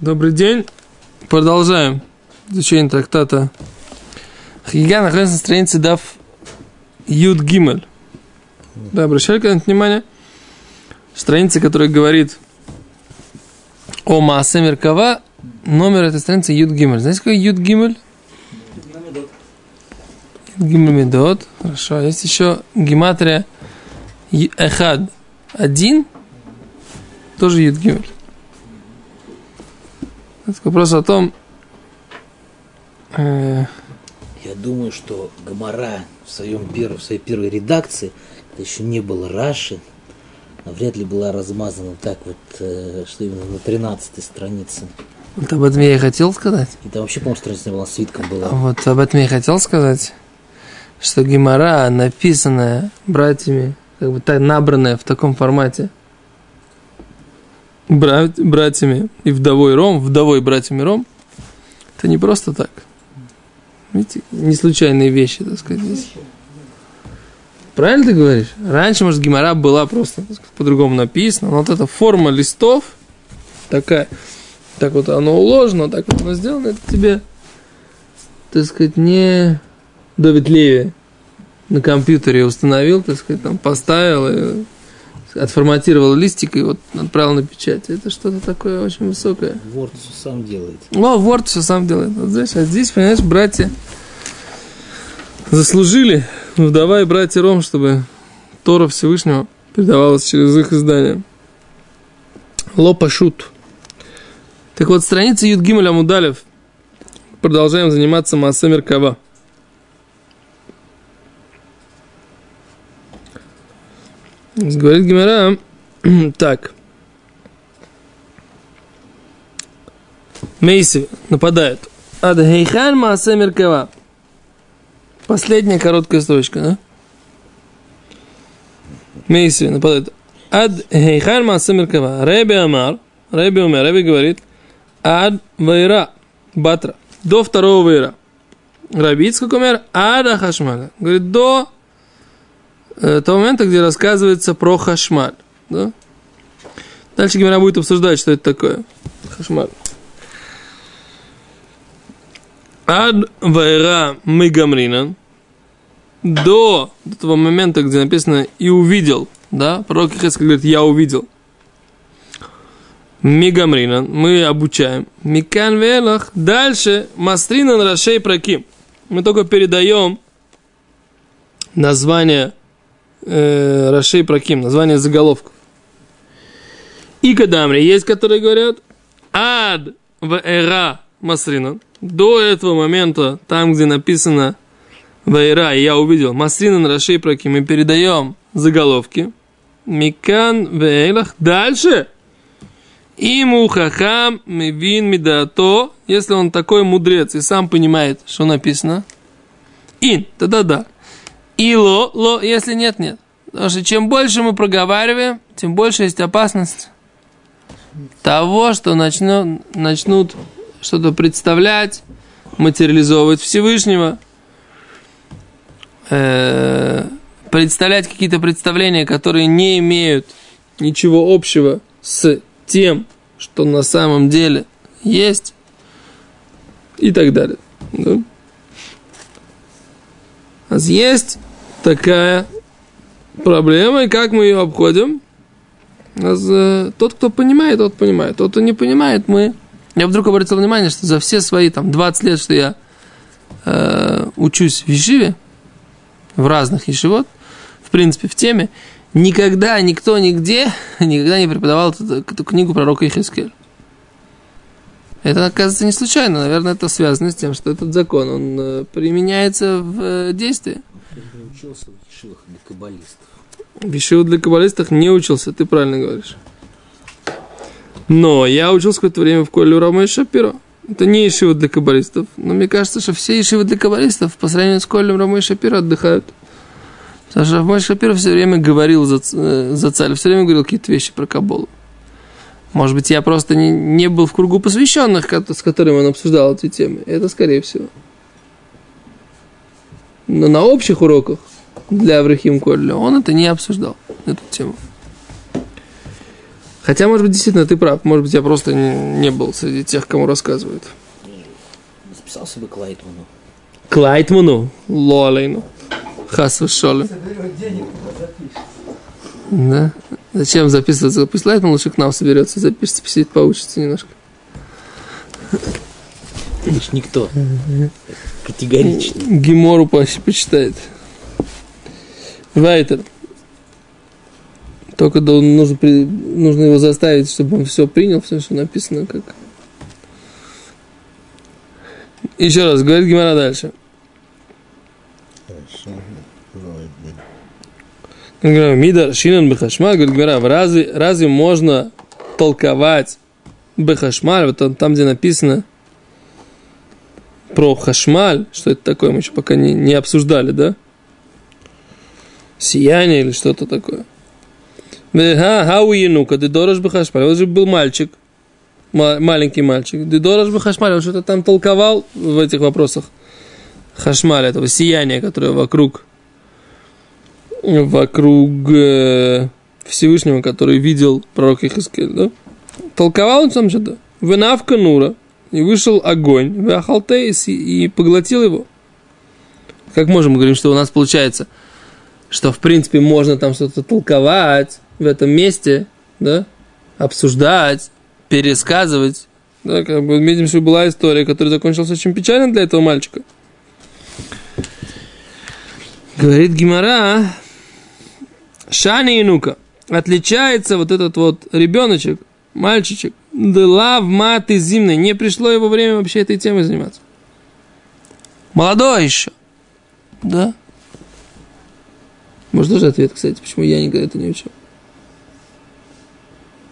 Добрый день. Продолжаем изучение трактата. Хига находится на странице Дав Юд Гимель. Да, обращали когда-нибудь внимание? Страница, которая говорит о Маасе Меркава, номер этой страницы Юд Гимель. Знаете, какой Юд Гимель? Гимель Медот. Хорошо. А есть еще гематрия Эхад. Один. Тоже Юд Гимель. Это вопрос о том... Э, Я думаю, что Гамара в, своем пер... в своей первой редакции, это еще не было Раши, а вряд ли была размазана так вот, э, что именно на 13 странице. вот об этом я и хотел сказать. И там вообще, по-моему, страница была, свитком была. Вот об этом я и хотел сказать, что Гимара, написанная братьями, как бы так набранная в таком формате, брат, братьями и вдовой Ром, вдовой братьями Ром, это не просто так. Видите, не случайные вещи, так сказать, здесь. Правильно ты говоришь? Раньше, может, Гимара была просто по-другому написана, но вот эта форма листов такая, так вот оно уложено, так вот оно сделано, это тебе так сказать, не Давид Леви на компьютере установил, так сказать, там поставил, и отформатировал листик и вот отправил на печать. Это что-то такое очень высокое. Word всё сам делает. Ну, Word все сам делает. Вот знаешь, а здесь, понимаешь, братья заслужили, вдова и братья Ром, чтобы Тора Всевышнего передавалась через их издание. Лопа шут. Так вот, страница Юдгимель Амудалев. Продолжаем заниматься Маасе Меркава. Говорит Гимера, так. Мейси нападают. Ад Хейхан Маасе Меркава. Последняя короткая строчка, да? Мейси нападает. Ад Хейхан Маасе Меркава. Амар. Реби Умер. Реби говорит. Ад Вайра. Батра. До второго Вайра. Рабицкак умер. Ада Хашмаля. Говорит, до того момента, где рассказывается про Хашмаль. Да? Дальше Гимера будет обсуждать, что это такое. Хашмаль. Ад Вайра Мигамринан. До этого момента, где написано «и увидел», да, пророк Хескель говорит «я увидел». Мигамринан, мы обучаем. Микан Велах. Дальше Мастринан Рашей Праким. Мы только передаем название э, Рашей Праким, название заголовков. И Кадамри есть, которые говорят Ад в эра Масринан. До этого момента, там, где написано Вайра, и я увидел, Масринан Рашей Праким, мы передаем заголовки. Микан Вейлах. Дальше. Иму хахам мивин мидато, если он такой мудрец и сам понимает, что написано. Ин, тогда да. И ло, ло, если нет, нет. Потому что чем больше мы проговариваем, тем больше есть опасность того, что начну, начнут что-то представлять, материализовывать Всевышнего, э, представлять какие-то представления, которые не имеют ничего общего с тем, что на самом деле есть, и так далее. Да? А есть такая проблема, и как мы ее обходим? Аз, э, тот, кто понимает, тот понимает. Тот, кто не понимает, мы... Я вдруг обратил внимание, что за все свои там 20 лет, что я э, учусь в Ешиве, в разных Ешивот, в принципе, в теме, никогда никто нигде никогда не преподавал эту, эту книгу пророка Ихискеля. Это, оказывается, не случайно. Наверное, это связано с тем, что этот закон, он э, применяется в э, действии. Не учился в ешивах для каббалистов. В Ешиву для каббалистов не учился, ты правильно говоришь. Но я учился какое-то время в Коле Рома и Шапиро. Это не Ешива для каббалистов. Но мне кажется, что все Ешивы для каббалистов по сравнению с Колем Рома и Шапиро отдыхают. Потому что мой Шапиров все время говорил за, э, за царь, все время говорил какие-то вещи про Каболу. Может быть, я просто не, не был в кругу посвященных, с которыми он обсуждал эти темы. Это скорее всего. Но на общих уроках для Аврахим Колля он это не обсуждал, эту тему. Хотя, может быть, действительно ты прав. Может быть, я просто не, не был среди тех, кому рассказывают. Записался бы к Лайтману. Клайтману, лолейну. Хас шолы. Да. Зачем записываться? Пусть Лайтман лучше к нам соберется, запишется, посидит, поучится немножко. Видишь, никто. Категорично. Гемору по- почитает. Вайтер. Только да, нужно, нужно его заставить, чтобы он все принял, все, что написано, как. Еще раз, говорит Гимара дальше. Мидар Шинан Бехашмаль, говорит Гимара, разве, разве можно толковать Бехашмаль, вот там, там, где написано про Хашмаль, что это такое, мы еще пока не, не обсуждали, да? Сияние или что-то такое. Ха, хау енука, ты дорож бы хашмаль. Вот же был мальчик, ма- маленький мальчик. Ты дорож бы хашмаль, он что-то там толковал в этих вопросах. Хашмаль, этого сияния, которое вокруг, вокруг э, Всевышнего, который видел пророк Ихискель, да? Толковал он сам что-то. Венавка Нура. И вышел огонь, Ахалтейс, и, поглотил его. Как можем говорить, что у нас получается, что в принципе можно там что-то толковать в этом месте, да, обсуждать, пересказывать. Да, как бы видим, что была история, которая закончилась очень печально для этого мальчика. Говорит Гимара, Шани и Нука. Отличается вот этот вот ребеночек, мальчичек, Дела в маты зимной. Не пришло его время вообще этой темой заниматься. Молодой еще. Да. Может, тоже ответ, кстати, почему я никогда это не учил.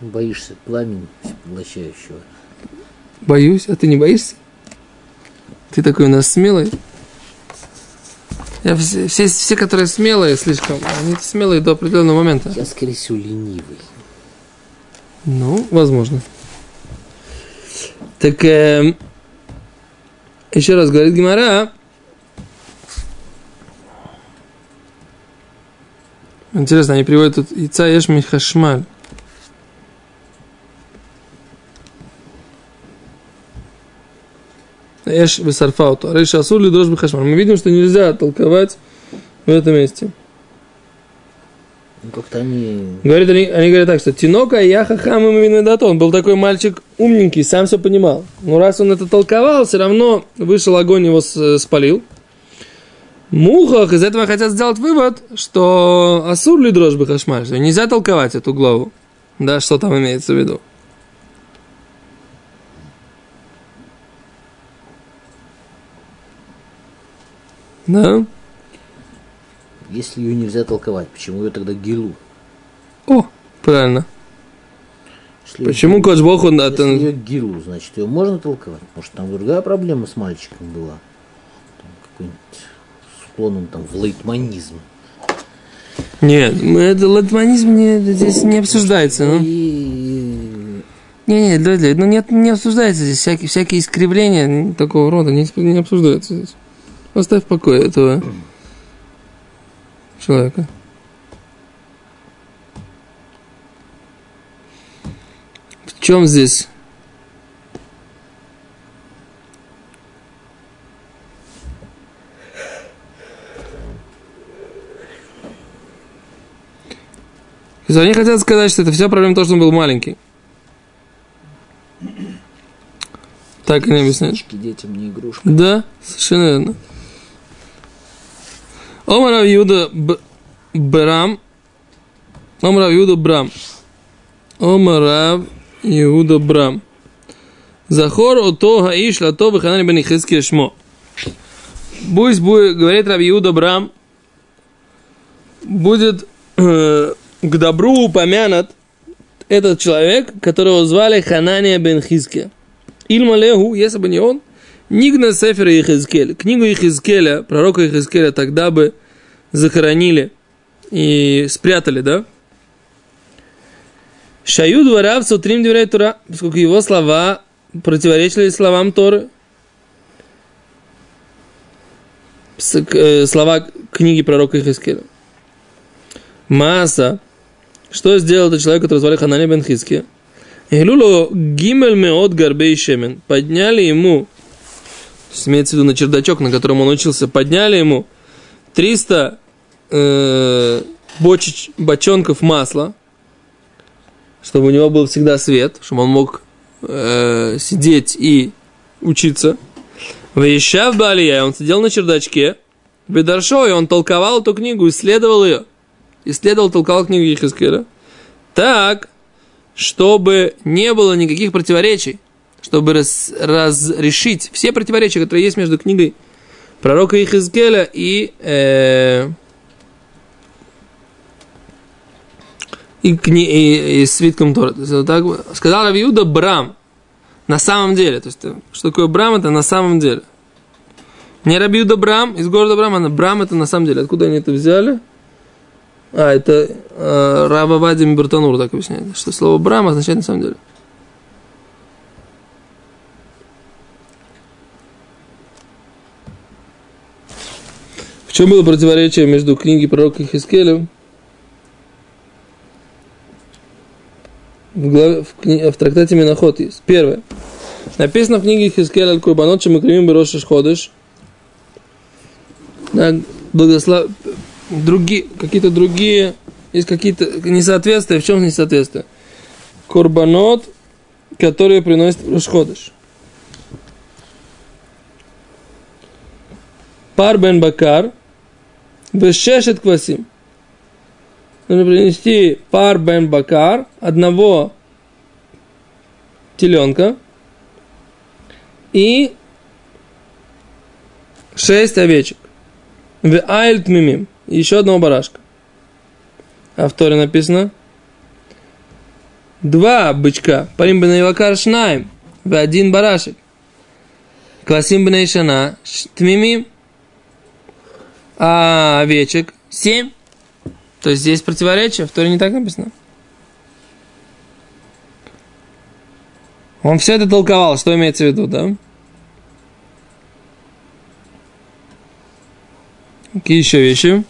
Боишься пламени поглощающего. Боюсь, а ты не боишься? Ты такой у нас смелый. Я все, все, все, которые смелые слишком, они смелые до определенного момента. Я, скорее всего, ленивый. Ну, возможно. Так, эм, еще раз говорит Гимара. Интересно, они приводят тут Ица Еш Михашмаль. Эш Весарфауту. Рейша Асур ли дрожь Бихашмаль. Мы видим, что нельзя толковать в этом месте. Ну, как-то они... Говорит, они, они говорят так, что Тинока я хахам им Он был такой мальчик умненький, сам все понимал. Но раз он это толковал, все равно вышел огонь его с- спалил. Мухах из этого хотят сделать вывод, что Асур ли дрожь бы хашмаль, что нельзя толковать эту главу. Да, что там имеется в виду. Да? Если ее нельзя толковать, почему ее тогда гилу? О, правильно. Если Почему Коч Бог он Если ее гилу, значит, ее можно толковать? Может, там другая проблема с мальчиком была? Там какой-нибудь склон он там в лейтманизм. Нет, мы- это латманизм не, здесь не обсуждается. Ну. И Не, не, да, да, ну нет, не обсуждается здесь всякие, всякие искривления такого рода не, не обсуждаются здесь. Оставь в покое этого человека. В чем здесь? То есть Они хотят сказать, что это вся проблема то, что он был маленький. Так они объясняют. Детям не игрушка. Да, совершенно верно. Омар Иуда Б- Брам. Омар Иуда Брам. Омар Иуда Брам. Захор ото хаиш лато бен Ихиския шмо. Пусть будет, говорит Раби Иуда Брам, будет к добру упомянут этот человек, которого звали Ханания бен Хизкия. Ильмалеху, если бы не он, Нигна Сефера Ихизкеля. Книгу Ихизкеля, пророка Ихизкеля, тогда бы захоронили и спрятали, да? Шаю дворав сутрим Тура, поскольку его слова противоречили словам Торы. Э, Слова книги пророка Ихискеля. Мааса Что сделал этот человек, который звали Ханани бен Хиски? Гилуло гимель меот гарбей шемен. Подняли ему, то есть имеется в виду на чердачок, на котором он учился, подняли ему 300 э, бочеч, бочонков масла, чтобы у него был всегда свет, чтобы он мог э, сидеть и учиться. Вещав Балия, он сидел на чердачке, Бедаршо, и он толковал эту книгу, исследовал ее. Исследовал, толковал книгу Ехискеля. Так, чтобы не было никаких противоречий, чтобы раз, разрешить все противоречия, которые есть между книгой пророка Ихизкеля и, э, и, кни, и, и свитком Тора. Так, сказал Равиуда Брам, на самом деле. То есть, что такое Брам, это на самом деле. Не Рабиуда Брам из города Брам, а Брам это на самом деле. Откуда они это взяли? А, это э, Раба Вадим Бертанур так объясняет, что слово Брам означает на самом деле. Чем было противоречие между книгой пророка Хискеля в, главе, в, кни, в трактате Миноход есть. Первое. Написано в книге Хискеля Аль-Курбанот, что мы кремим Берошиш Ходыш. Да, благослов другие, какие-то другие, есть какие-то несоответствия. В чем несоответствие? Курбанот, которые приносят Рушходыш. Пар бен бакар, вешешет квасим. Нужно принести пар бен бакар, одного теленка и шесть овечек. В айлт мимим еще одного барашка. А в Торе написано два бычка, парим бен Ивакар шнаем, в один барашек. Квасим бен Ишана, тмимим, а овечек семь. То есть здесь противоречие, в Торе не так написано. Он все это толковал, что имеется в виду, да? Какие еще вещи?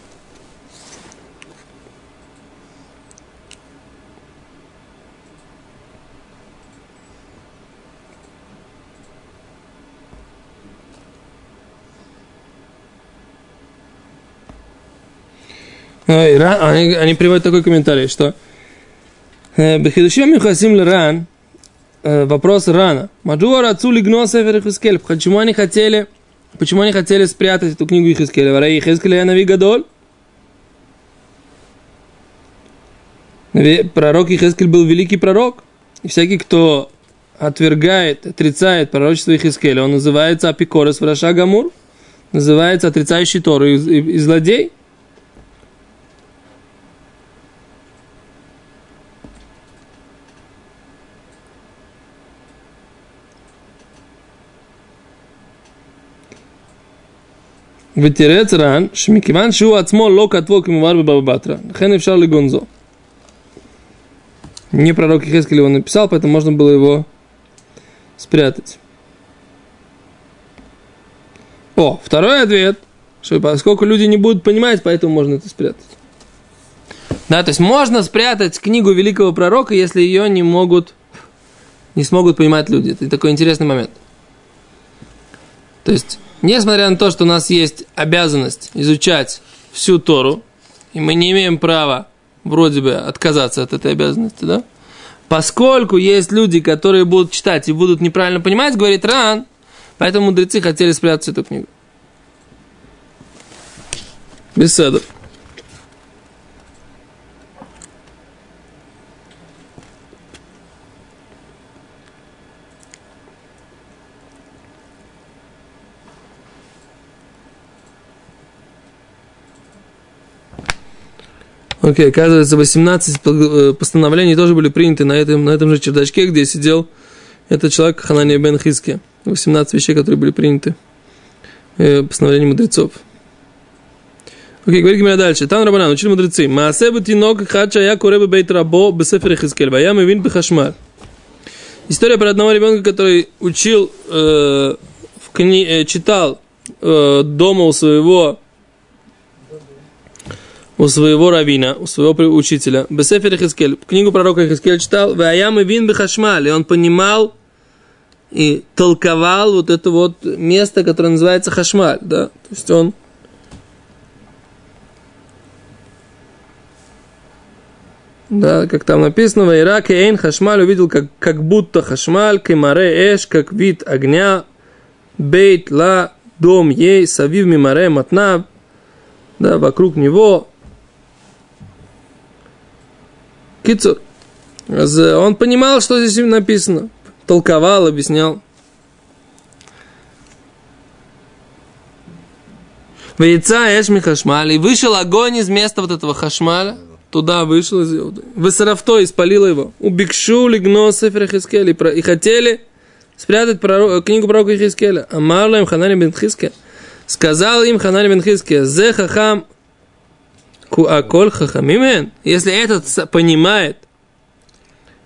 Они, они приводят такой комментарий, что Бехидушем Юхасим Ран, вопрос рана. Маджуар отцу лигно сефер Почему они хотели, почему они хотели спрятать эту книгу Ихискеля? Вара Ихискеля я нави гадоль? Пророк Ихискель был великий пророк. И всякий, кто отвергает, отрицает пророчество Ихискеля, он называется апикорес враша гамур, называется отрицающий Тору и, и, и злодей. ותירץ רן, שמכיוון שהוא עצמו לא כתבו כמובן בבבא בתרא, לכן אפשר לגונזו. Не пророк Ихескель его написал, поэтому можно было его спрятать. О, второй ответ, что поскольку люди не будут понимать, поэтому можно это спрятать. Да, то есть можно спрятать книгу великого пророка, если ее не могут, не смогут понимать люди. Это такой интересный момент. То есть Несмотря на то, что у нас есть обязанность изучать всю Тору, и мы не имеем права вроде бы отказаться от этой обязанности, да? Поскольку есть люди, которые будут читать и будут неправильно понимать, говорит Ран, поэтому мудрецы хотели спрятать эту книгу. Беседа. Окей, okay, оказывается, 18 э, постановлений тоже были приняты на этом, на этом же чердачке, где сидел этот человек Ханания бен Хиски. 18 вещей, которые были приняты э, постановлением мудрецов. Окей, okay, говорим меня дальше. Там Рабанан, учили мудрецы. Маасебу тинок хача я куребе бейт рабо бесефер Хискель. Ваям и вин бехашмар. История про одного ребенка, который учил, э, в кни... э, читал э, дома у своего у своего равина, у своего учителя. Бесефер Хискель, книгу пророка Хискель читал, Ваям и Вин Бехашмаль, и он понимал и толковал вот это вот место, которое называется Хашмаль, да, то есть он Да, как там написано, в Ираке Эйн Хашмаль увидел, как, как будто Хашмаль, Кемаре Эш, как вид огня, Бейт Ла, дом ей, Савив Мимаре Матна, да, вокруг него. Кицур. Он понимал, что здесь написано. Толковал, объяснял. Вейца Эшми Хашмаль. И вышел огонь из места вот этого Хашмаля туда вышел из Иуды. Высарафто испалило его. У Бикшу лигно Сефер Хискеля. И хотели спрятать пророк, книгу пророка Хискеля. Амарла им Ханани бен Хискеля. Сказал им Ханани бен Хискеля, зе хахам куаколь хахамимен. Если этот понимает,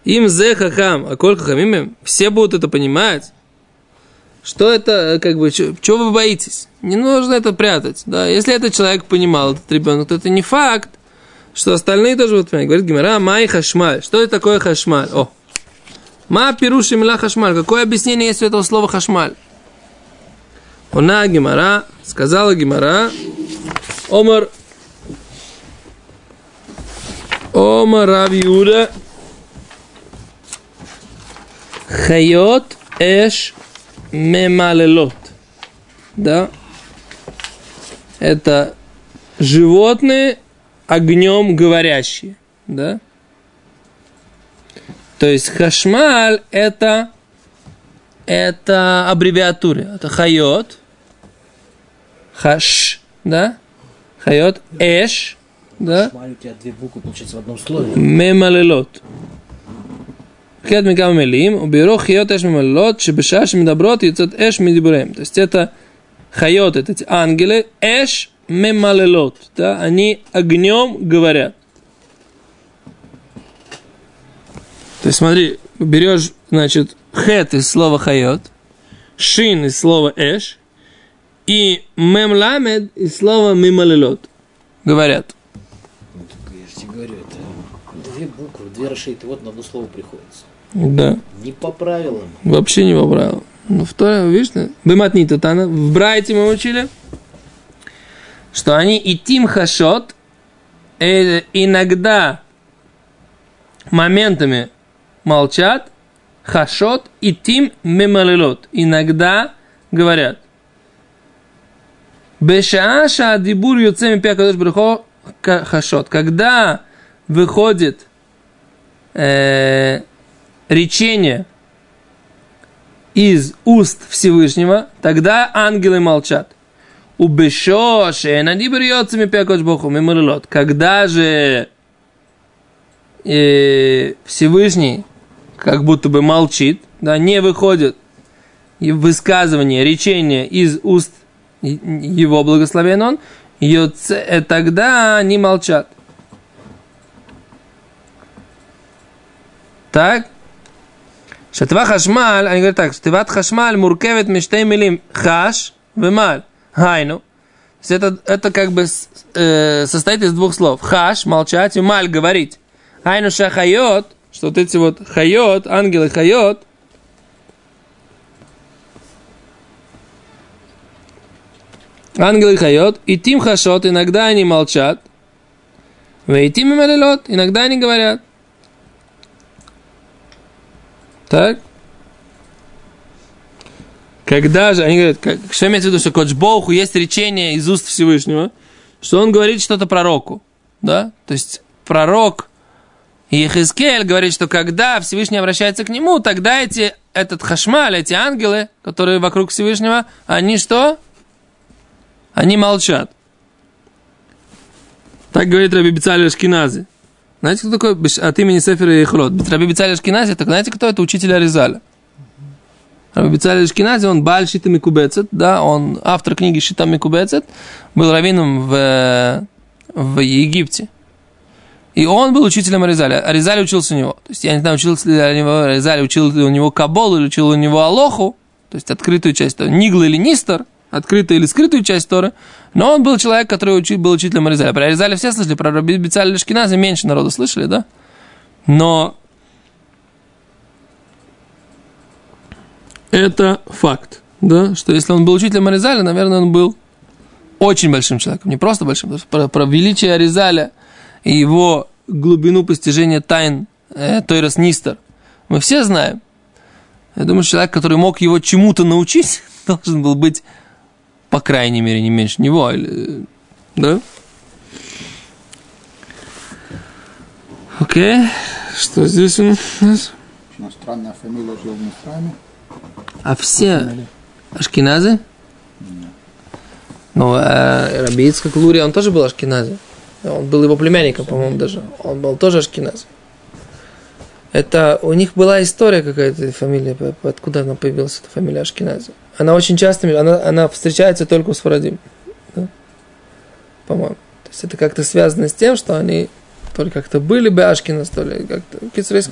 им зе хахам, аколь хахамимен, все будут это понимать, что это, как бы, чего вы боитесь? Не нужно это прятать, да. Если этот человек понимал, этот ребенок, то это не факт, что остальные тоже будут понимать. Говорит Гимара, май хашмаль. Что это такое хашмаль? О, ма пируши мила хашмаль. Какое объяснение есть у этого слова хашмаль? Она Гимара, сказала Гимара, Омар, Омар Рав Хайот эш мемалелот. Да? Это животные, огнем говорящие, да? То есть хашмаль это, это аббревиатура, это хайот, хаш, да? Хайот, эш, да? Шмаль у тебя две буквы, получается, в одном слове. Мемалелот. Хед мигам мелим, уберу хиот эш мемалелот, шебешаш медаброт, яцет эш медибурем. То есть это хайот, это эти ангелы, эш мемалелот. Да? Они огнем говорят. То есть смотри, берешь, значит, хет из слова хайот, шин из слова эш, и мемламед из слова мималелот. Говорят говорю, это две буквы, две расшиты, вот на одно слово приходится. Да. Не по правилам. Вообще не по правилам. Ну, второе, видишь, бематни татана. В Брайте мы учили, что они и тим хашот э, иногда моментами молчат, хашот и тим мемалилот. Иногда говорят. Бешааша дибур юцеми пякадош брухо хашот. Когда выходит э, речение из уст Всевышнего, тогда ангелы молчат. У Бешоше, на дибриотцами пекоч боху, меморилот. Когда же э, Всевышний как будто бы молчит, да, не выходит высказывание, речение из уст его благословен он, Йоце, э, тогда они молчат. Так? Шатва хашмаль, они говорят так, штиват хашмаль муркевит миштей милим хаш вемаль. Хайну. То есть это, это как бы э, состоит из двух слов. חש, молчать, и מל, говорить. היינו שהחיות, что вот эти вот חיות, ангелы חיות – ангелы חיות, עתים חשות, иногда они молчат, עתים и иногда они говорят. Так? Когда же, они говорят, как, что имеется в виду, что Кодж Богу есть речение из уст Всевышнего, что он говорит что-то пророку, да? То есть пророк Ехискель говорит, что когда Всевышний обращается к нему, тогда эти, этот хашмаль, эти ангелы, которые вокруг Всевышнего, они что? Они молчат. Так говорит Раби Бицаль Ашкинази. Знаете, кто такой от имени Сефера и Хлот? Раби Бицаль Ашкинази, так знаете, кто это? Учитель Аризаля. Раби Бицаль Ашкинази, он Баль Шита да, он автор книги Шита Микубецет, был раввином в, в Египте. И он был учителем Аризаля. Аризаль учился у него. То есть, я не знаю, учился ли Аризаль, учил ли у него Кабол или учил у него Алоху, то есть открытую часть, то Нигла или Нистер, открытую или скрытую часть Торы, но он был человек, который учил, был учителем Аризаля. Про Аризаля все слышали, про Раби Бицаля Шкиназа меньше народу слышали, да? Но это факт, да, что если он был учителем Аризаля, наверное, он был очень большим человеком, не просто большим, про, про величие Аризаля и его глубину постижения тайн э, Тойрос Нистер мы все знаем. Я думаю, человек, который мог его чему-то научить, должен был быть, по крайней мере, не меньше него. Или, да? Окей. Что здесь у нас? Иностранная фамилия жил в Мисраме. А все ашкеназы? Ну, э, Раби Ицхак Лури, он тоже был ашкенази. Он был его племянником, по-моему, даже. Он был тоже ашкенази. Это у них была история какая-то, фамилия, откуда она появилась, эта фамилия Ашкинази. Она очень часто, она, она встречается только у Сфарадим. Да? По-моему. То есть это как-то связано с тем, что они то ли как-то были бы Ашкинас, то ли как-то... Кицурейск...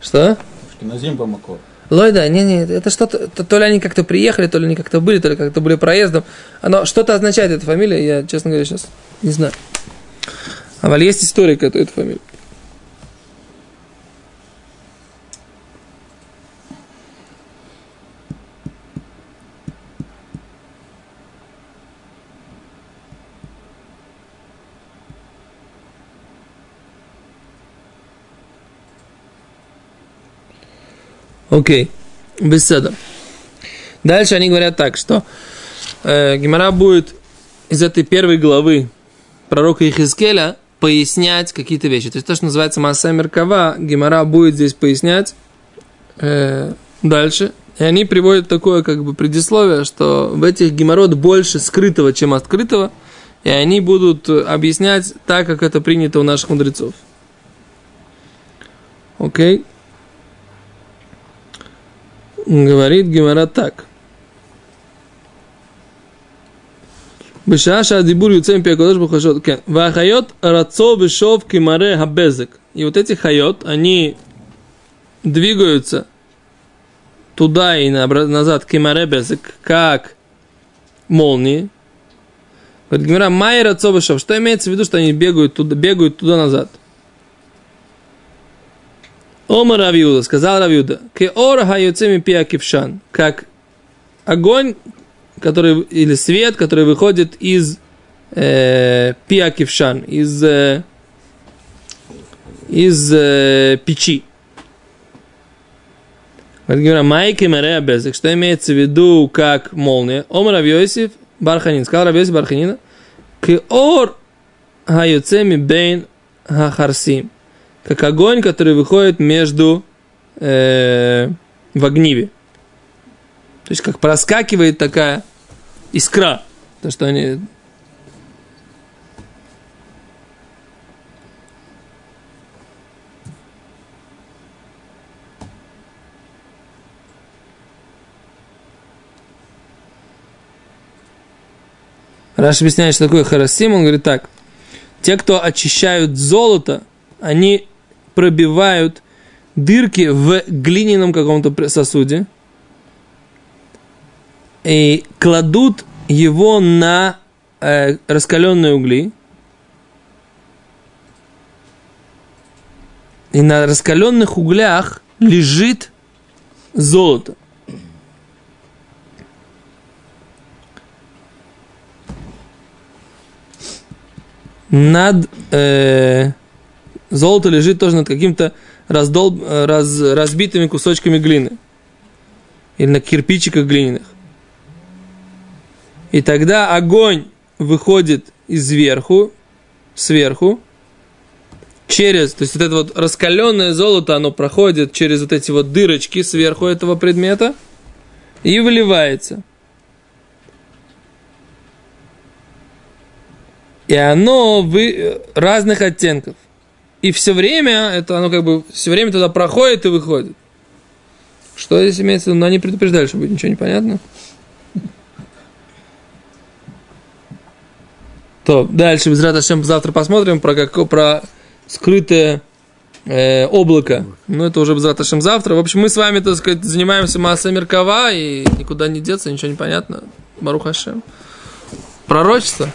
Что? Ашкиназим Бамакор. Лойда, не, не, это что-то, то, то ли они как-то приехали, то ли они как-то были, то ли как-то были проездом. Оно что-то означает, эта фамилия, я, честно говоря, сейчас не знаю. А есть история этой фамилии. Окей, беседа. Дальше они говорят так, что э, Гимара будет из этой первой главы пророка Ихискеля пояснять какие-то вещи. То есть то, что называется Масса Меркава, Гимара будет здесь пояснять э, дальше. И они приводят такое как бы предисловие, что в этих геморрот больше скрытого, чем открытого, и они будут объяснять так, как это принято у наших мудрецов. Окей. Okay. Говорит Гемара так. Бешаша дибур юцем пиакодош бухашот. Вахайот рацо бешов кимаре хабезек. И вот эти хайот, они двигаются туда и назад кимаре безек, как молнии. Говорит Гемара, май рацо бешов. Что имеется в виду, что они бегают туда, бегают туда-назад? Ома Равиуда, сказал Равиуда, Кеор хаюцеми пия кившан, как огонь, который, или свет, который выходит из э, пия кившан, из, э, из э, печи. Майки Марея Безек, что имеется в виду как молния. Омар Равьосиф Барханин, сказал Равьосиф Барханина, Кеор хаюцеми бейн хахарсим как огонь, который выходит между э, в огниве. То есть как проскакивает такая искра. То, что они... Раш объясняет, что такое харасим, он говорит так. Те, кто очищают золото, они пробивают дырки в глиняном каком-то сосуде и кладут его на э, раскаленные угли. И на раскаленных углях лежит золото. Над э, золото лежит тоже над каким-то раздол, раз, разбитыми кусочками глины. Или на кирпичиках глиняных. И тогда огонь выходит изверху, сверху, через, то есть вот это вот раскаленное золото, оно проходит через вот эти вот дырочки сверху этого предмета и выливается. И оно вы, разных оттенков. И все время, это оно как бы все время туда проходит и выходит. Что здесь имеется в виду? Но они предупреждали, что будет ничего не понятно. То, дальше, без Раташем, завтра посмотрим про, как, про скрытое э, облако. Ну, это уже завтрашним завтра. В общем, мы с вами, так сказать, занимаемся массой Меркава, и никуда не деться, ничего не понятно. Барух Хашем. Пророчество.